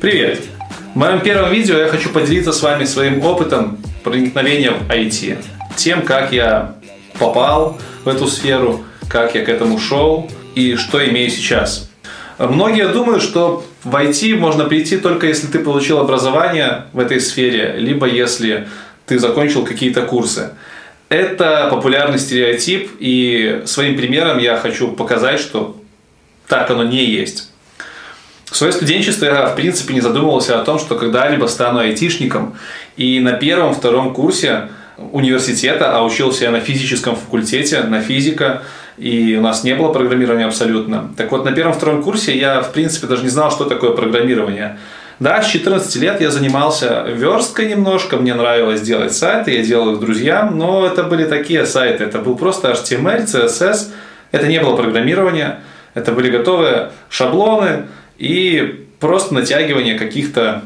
Привет! В моем первом видео я хочу поделиться с вами своим опытом проникновения в IT. Тем, как я попал в эту сферу, как я к этому шел и что имею сейчас. Многие думают, что в IT можно прийти только если ты получил образование в этой сфере, либо если ты закончил какие-то курсы. Это популярный стереотип, и своим примером я хочу показать, что так оно не есть. В свое студенчество я, в принципе, не задумывался о том, что когда-либо стану айтишником. И на первом-втором курсе университета, а учился я на физическом факультете, на физика, и у нас не было программирования абсолютно. Так вот, на первом-втором курсе я, в принципе, даже не знал, что такое программирование. Да, с 14 лет я занимался версткой немножко, мне нравилось делать сайты, я делал их друзьям, но это были такие сайты, это был просто HTML, CSS, это не было программирования, это были готовые шаблоны и просто натягивание каких-то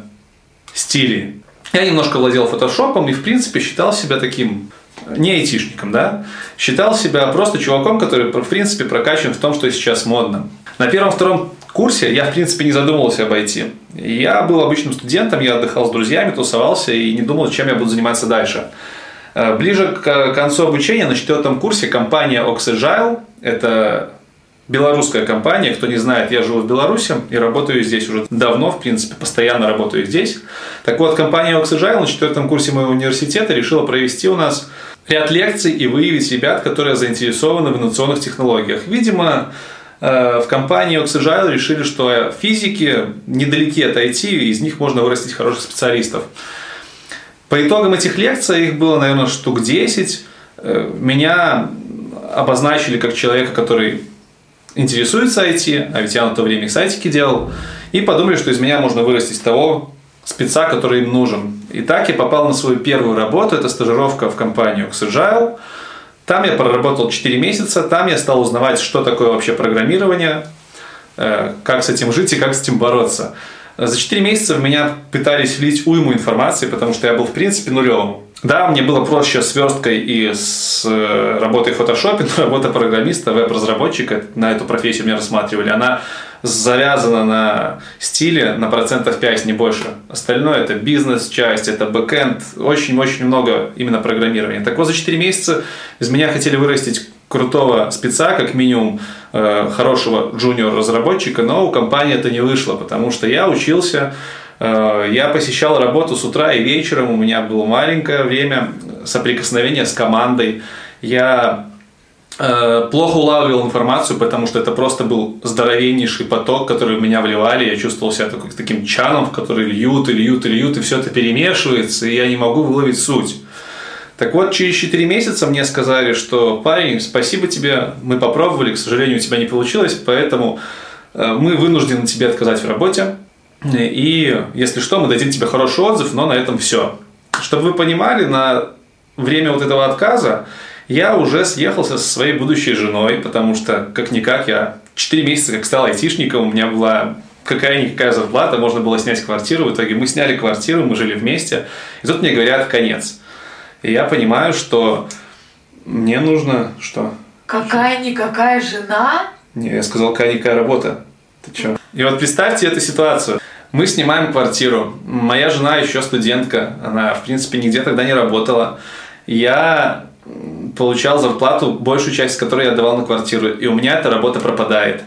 стилей. Я немножко владел фотошопом и, в принципе, считал себя таким не айтишником, да, считал себя просто чуваком, который, в принципе, прокачан в том, что сейчас модно. На первом-втором курсе я, в принципе, не задумывался об IT. Я был обычным студентом, я отдыхал с друзьями, тусовался и не думал, чем я буду заниматься дальше. Э, ближе к концу обучения, на четвертом курсе, компания Oxagile, это белорусская компания, кто не знает, я живу в Беларуси и работаю здесь уже давно, в принципе, постоянно работаю здесь. Так вот, компания Oxagile на четвертом курсе моего университета решила провести у нас ряд лекций и выявить ребят, которые заинтересованы в инновационных технологиях. Видимо, э, в компании Oxagile решили, что физики недалеки от IT, и из них можно вырастить хороших специалистов. По итогам этих лекций, их было, наверное, штук 10, э, меня обозначили как человека, который интересуется IT, а ведь я на то время их сайтики делал, и подумали, что из меня можно вырастить того спеца, который им нужен. И так я попал на свою первую работу, это стажировка в компанию Xagile. Там я проработал 4 месяца, там я стал узнавать, что такое вообще программирование, э, как с этим жить и как с этим бороться. За 4 месяца в меня пытались влить уйму информации, потому что я был в принципе нулевым. Да, мне было проще с версткой и с э, работой в фотошопе, но работа программиста, веб-разработчика, на эту профессию меня рассматривали, она завязана на стиле на процентов 5, не больше. Остальное это бизнес-часть, это бэкэнд, очень-очень много именно программирования. Так вот, за 4 месяца из меня хотели вырастить крутого спеца, как минимум э, хорошего джуниор-разработчика, но у компании это не вышло, потому что я учился я посещал работу с утра и вечером, у меня было маленькое время соприкосновения с командой. Я э, плохо улавливал информацию, потому что это просто был здоровеннейший поток, который в меня вливали. Я чувствовал себя такой, таким чаном, в который льют и льют и льют, и все это перемешивается, и я не могу выловить суть. Так вот, через 4 месяца мне сказали, что парень, спасибо тебе, мы попробовали, к сожалению, у тебя не получилось, поэтому э, мы вынуждены тебе отказать в работе. И если что, мы дадим тебе хороший отзыв, но на этом все. Чтобы вы понимали, на время вот этого отказа я уже съехался со своей будущей женой, потому что, как-никак, я 4 месяца как стал айтишником, у меня была какая-никакая зарплата, можно было снять квартиру. В итоге мы сняли квартиру, мы жили вместе. И тут мне говорят конец. И я понимаю, что мне нужно что? Какая-никакая жена? Не, я сказал, какая-никакая работа. Ты что? И вот представьте эту ситуацию. Мы снимаем квартиру. Моя жена еще студентка. Она, в принципе, нигде тогда не работала. Я получал зарплату, большую часть которой я отдавал на квартиру. И у меня эта работа пропадает.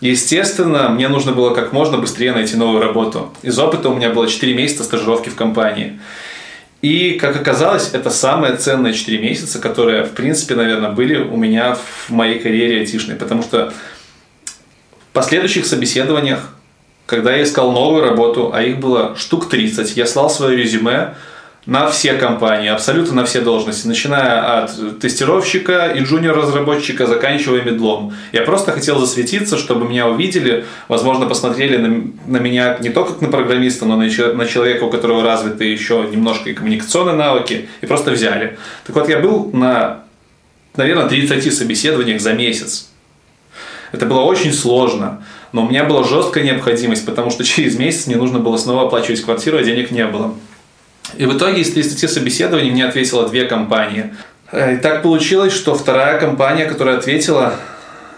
Естественно, мне нужно было как можно быстрее найти новую работу. Из опыта у меня было 4 месяца стажировки в компании. И, как оказалось, это самые ценные 4 месяца, которые, в принципе, наверное, были у меня в моей карьере айтишной. Потому что в последующих собеседованиях когда я искал новую работу, а их было штук 30, я слал свое резюме на все компании, абсолютно на все должности, начиная от тестировщика и джуниор-разработчика, заканчивая медлом. Я просто хотел засветиться, чтобы меня увидели, возможно, посмотрели на, на меня не только как на программиста, но на, на человека, у которого развиты еще немножко и коммуникационные навыки, и просто взяли. Так вот, я был на, наверное, 30 собеседованиях за месяц. Это было очень сложно. Но у меня была жесткая необходимость, потому что через месяц мне нужно было снова оплачивать квартиру, а денег не было. И в итоге из 30 собеседований мне ответило две компании. Э, и так получилось, что вторая компания, которая ответила...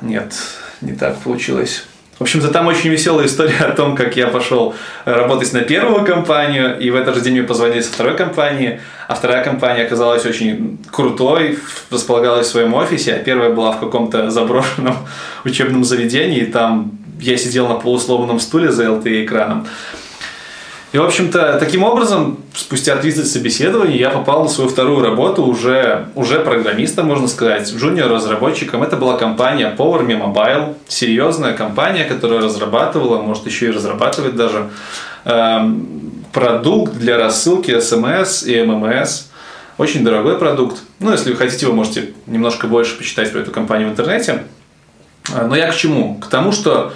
Нет, не так получилось. В общем-то, там очень веселая история о том, как я пошел работать на первую компанию, и в этот же день мне позвонили со второй компании, а вторая компания оказалась очень крутой, располагалась в своем офисе, а первая была в каком-то заброшенном учебном заведении, и там я сидел на полусломанном стуле за LTE-экраном. И, в общем-то, таким образом, спустя 30 собеседований, я попал на свою вторую работу уже, уже программистом, можно сказать, джуниор-разработчиком. Это была компания Power Me Mobile, серьезная компания, которая разрабатывала, может еще и разрабатывает даже, э, продукт для рассылки SMS и MMS. Очень дорогой продукт. Ну, если вы хотите, вы можете немножко больше почитать про эту компанию в интернете. Э, но я к чему? К тому, что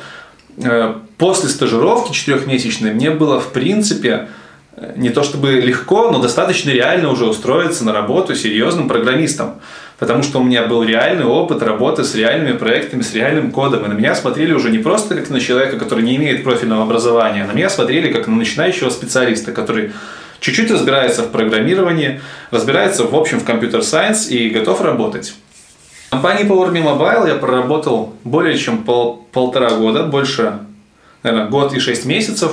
э, после стажировки четырехмесячной мне было, в принципе, э, не то чтобы легко, но достаточно реально уже устроиться на работу серьезным программистом. Потому что у меня был реальный опыт работы с реальными проектами, с реальным кодом. И на меня смотрели уже не просто как на человека, который не имеет профильного образования, а на меня смотрели как на начинающего специалиста, который чуть-чуть разбирается в программировании, разбирается в общем в компьютер-сайенс и готов работать. В компании PowerMe Mobile я проработал более чем пол, полтора года, больше наверное, год и шесть месяцев.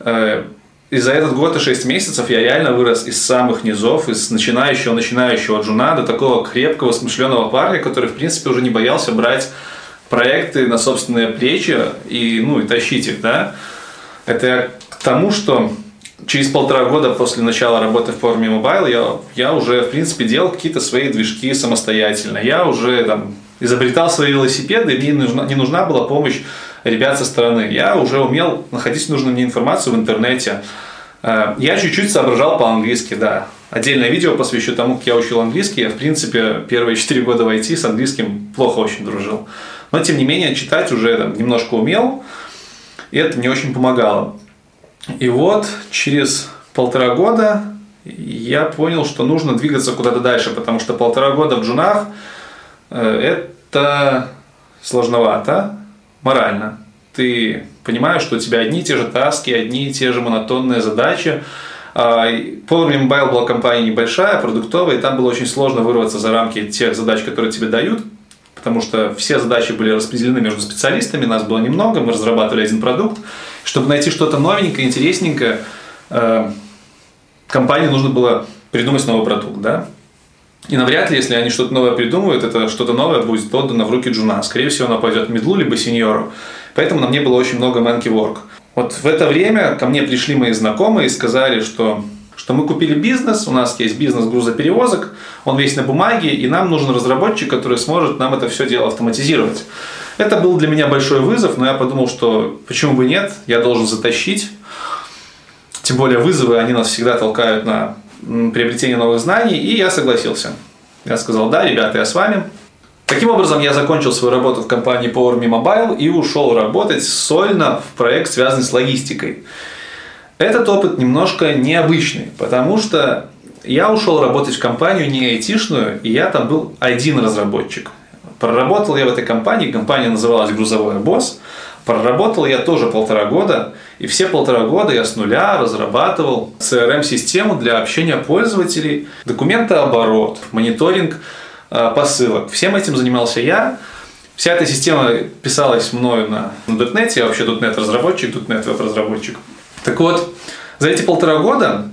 Э, и за этот год и шесть месяцев я реально вырос из самых низов, из начинающего, начинающего джуна до такого крепкого, смышленого парня, который, в принципе, уже не боялся брать проекты на собственные плечи и, ну, и тащить их, да. Это к тому, что через полтора года после начала работы в форме Mobile я, я уже, в принципе, делал какие-то свои движки самостоятельно. Я уже там изобретал свои велосипеды, мне не нужна, не нужна была помощь ребят со стороны. Я уже умел находить нужную мне информацию в интернете. Э, я чуть-чуть соображал по-английски, да. Отдельное видео посвящу тому, как я учил английский. Я, в принципе, первые 4 года в IT с английским плохо очень дружил. Но, тем не менее, читать уже там, немножко умел, и это мне очень помогало. И вот через полтора года я понял, что нужно двигаться куда-то дальше, потому что полтора года в джунах э, это сложновато, морально. Ты понимаешь, что у тебя одни и те же таски, одни и те же монотонные задачи. Power Mobile была компания небольшая, продуктовая, и там было очень сложно вырваться за рамки тех задач, которые тебе дают, потому что все задачи были распределены между специалистами, нас было немного, мы разрабатывали один продукт. Чтобы найти что-то новенькое, интересненькое, э, компании нужно было придумать новый продукт, да? И навряд ли, если они что-то новое придумывают, это что-то новое будет отдано в руки джуна. Скорее всего, она пойдет медлу либо сеньору. Поэтому на мне было очень много monkey work. Вот в это время ко мне пришли мои знакомые и сказали, что что мы купили бизнес, у нас есть бизнес грузоперевозок, он весь на бумаге, и нам нужен разработчик, который сможет нам это все дело автоматизировать. Это был для меня большой вызов, но я подумал, что почему бы нет, я должен затащить. Тем более вызовы, они нас всегда толкают на приобретение новых знаний, и я согласился. Я сказал, да, ребята, я с вами. Таким образом, я закончил свою работу в компании Power Me Mobile и ушел работать сольно в проект, связанный с логистикой. Этот опыт немножко необычный, потому что я ушел работать в компанию не айтишную, и я там был один разработчик. Проработал я в этой компании, компания называлась «Грузовой босс», Проработал я тоже полтора года, и все полтора года я с нуля разрабатывал CRM-систему для общения пользователей, документооборот, мониторинг э, посылок. Всем этим занимался я. Вся эта система писалась мною на, на .NET, я вообще .NET разработчик, .NET веб-разработчик. Так вот, за эти полтора года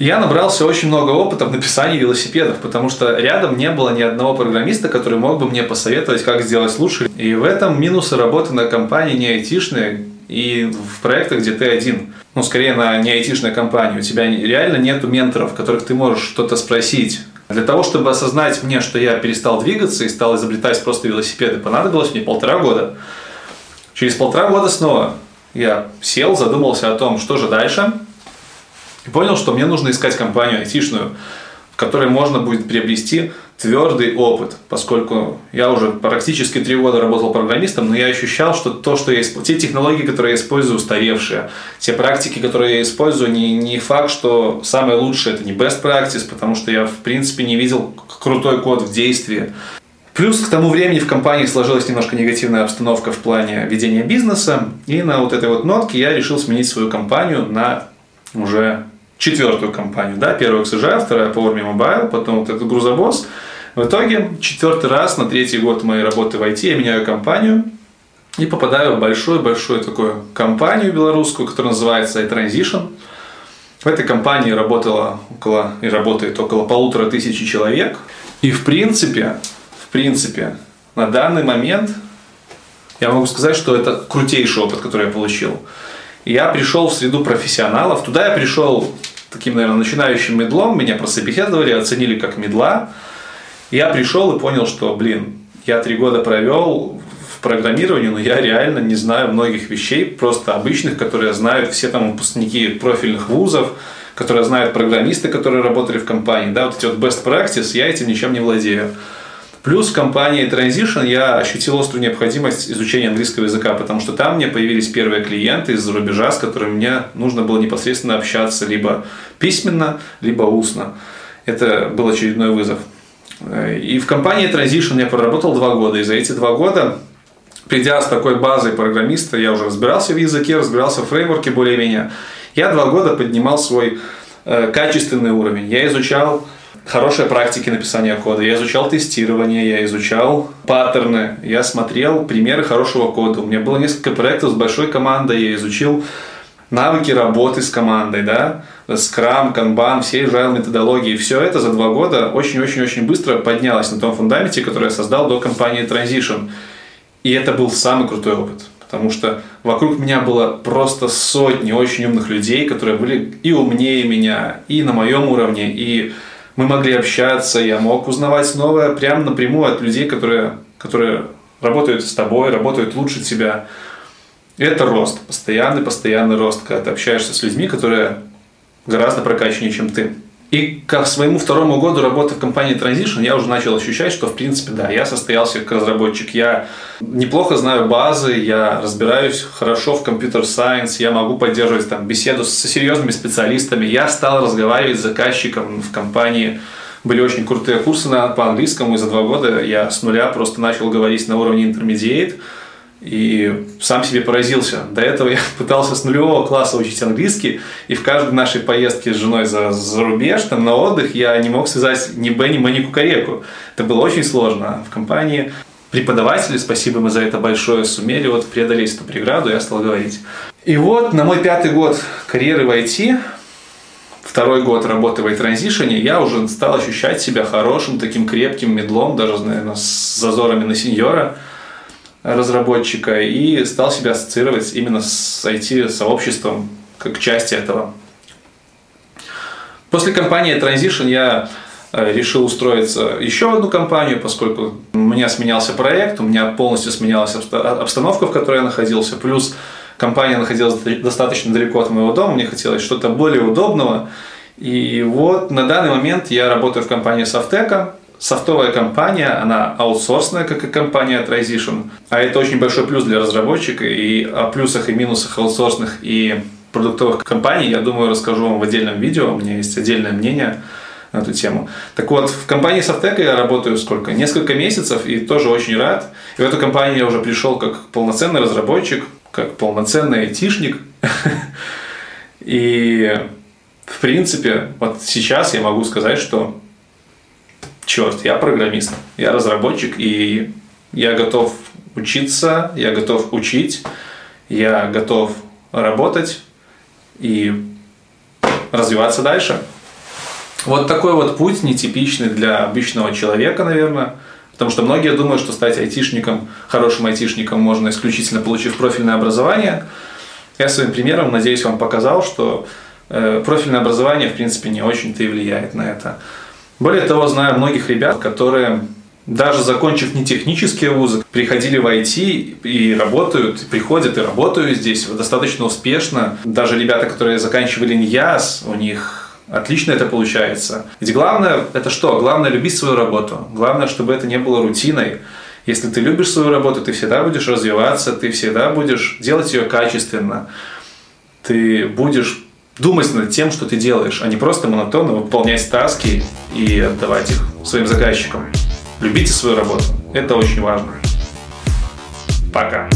я набрался очень много опыта в написании велосипедов, потому что рядом не было ни одного программиста, который мог бы мне посоветовать, как сделать лучше. И в этом минусы работы на компании не айтишные и в проектах, где ты один. Ну, скорее на не айтишной компании. У тебя реально нету менторов, которых ты можешь что-то спросить. Для того, чтобы осознать мне, что я перестал двигаться и стал изобретать просто велосипеды, понадобилось мне полтора года. Через полтора года снова я сел, задумался о том, что же дальше – и понял, что мне нужно искать компанию айтишную, в которой можно будет приобрести твердый опыт, поскольку я уже практически три года работал программистом, но я ощущал, что то, что я те технологии, которые я использую, устаревшие, те практики, которые я использую, не, не факт, что самое лучшее это не best practice, потому что я в принципе не видел крутой код в действии. Плюс к тому времени в компании сложилась немножко негативная обстановка в плане ведения бизнеса, и на вот этой вот нотке я решил сменить свою компанию на уже четвертую компанию. Да? Первую XGI, вторая Power Me Mobile, потом вот этот грузобосс. В итоге четвертый раз на третий год моей работы в IT я меняю компанию. и попадаю в большую-большую такую компанию белорусскую, которая называется iTransition. В этой компании работало около, и работает около полутора тысячи человек. И в принципе, в принципе, на данный момент я могу сказать, что это крутейший опыт, который я получил. Я пришел в среду профессионалов. Туда я пришел таким, наверное, начинающим медлом. Меня прособеседовали, оценили как медла. Я пришел и понял, что, блин, я три года провел в программировании, но я реально не знаю многих вещей, просто обычных, которые знают все там выпускники профильных вузов, которые знают программисты, которые работали в компании. Да, вот эти вот best practice, я этим ничем не владею. Плюс в компании Transition я ощутил острую необходимость изучения английского языка, потому что там мне появились первые клиенты из-за рубежа, с которыми мне нужно было непосредственно общаться либо письменно, либо устно. Это был очередной вызов. И в компании Transition я проработал два года, и за эти два года придя с такой базой программиста, я уже разбирался в языке, разбирался в фреймворке более-менее. Я два года поднимал свой э, качественный уровень. Я изучал хорошие практики написания кода, я изучал тестирование, я изучал паттерны, я смотрел примеры хорошего кода. У меня было несколько проектов с большой командой, я изучил навыки работы с командой, да, Scrum, Kanban, все agile методологии. Все это за два года очень-очень-очень быстро поднялось на том фундаменте, который я создал до компании Transition. И это был самый крутой опыт. Потому что вокруг меня было просто сотни очень умных людей, которые были и умнее меня, и на моем уровне, и мы могли общаться, я мог узнавать новое прямо напрямую от людей, которые, которые работают с тобой, работают лучше тебя. Это рост, постоянный, постоянный рост, когда ты общаешься с людьми, которые гораздо прокачаннее, чем ты. И к своему второму году работы в компании Transition я уже начал ощущать, что в принципе, да, я состоялся как разработчик. Я неплохо знаю базы, я разбираюсь хорошо в компьютер-сайенс, я могу поддерживать там беседу с серьезными специалистами. Я стал разговаривать с заказчиком в компании. Были очень крутые курсы на, по английскому, и за два года я с нуля просто начал говорить на уровне intermediate и сам себе поразился. До этого я пытался с нулевого класса учить английский, и в каждой нашей поездке с женой за, за рубеж, там, на отдых, я не мог связать ни Б, ни М, ни. Это было очень сложно. В компании преподаватели, спасибо мы за это большое, сумели вот преодолеть эту преграду, я стал говорить. И вот на мой пятый год карьеры в IT, второй год работы в iTransition, я уже стал ощущать себя хорошим, таким крепким медлом, даже, наверное, с зазорами на сеньора – разработчика и стал себя ассоциировать именно с IT-сообществом как часть этого. После компании Transition я э, решил устроиться еще в одну компанию, поскольку у меня сменялся проект, у меня полностью сменялась обстановка, в которой я находился, плюс компания находилась достаточно далеко от моего дома, мне хотелось что-то более удобного. И вот на данный момент я работаю в компании Софтека, софтовая компания, она аутсорсная, как и компания Transition, а это очень большой плюс для разработчика, и о плюсах и минусах аутсорсных и продуктовых компаний, я думаю, расскажу вам в отдельном видео, у меня есть отдельное мнение на эту тему. Так вот, в компании Софтека я работаю сколько? Несколько месяцев и тоже очень рад. И в эту компанию я уже пришел как полноценный разработчик, как полноценный айтишник. И в принципе, вот сейчас я могу сказать, что черт, я программист, я разработчик, и я готов учиться, я готов учить, я готов работать и развиваться дальше. Вот такой вот путь нетипичный для обычного человека, наверное. Потому что многие думают, что стать айтишником, хорошим айтишником можно исключительно получив профильное образование. Я своим примером, надеюсь, вам показал, что э, профильное образование, в принципе, не очень-то и влияет на это. Более того, знаю многих ребят, которые даже закончив не технические вузы, приходили в IT и работают, приходят и работают здесь достаточно успешно. Даже ребята, которые заканчивали НИЯС, у них отлично это получается. Ведь главное это что? Главное любить свою работу. Главное, чтобы это не было рутиной. Если ты любишь свою работу, ты всегда будешь развиваться, ты всегда будешь делать ее качественно. Ты будешь думать над тем, что ты делаешь, а не просто монотонно выполнять таски и отдавать их своим заказчикам. Любите свою работу. Это очень важно. Пока.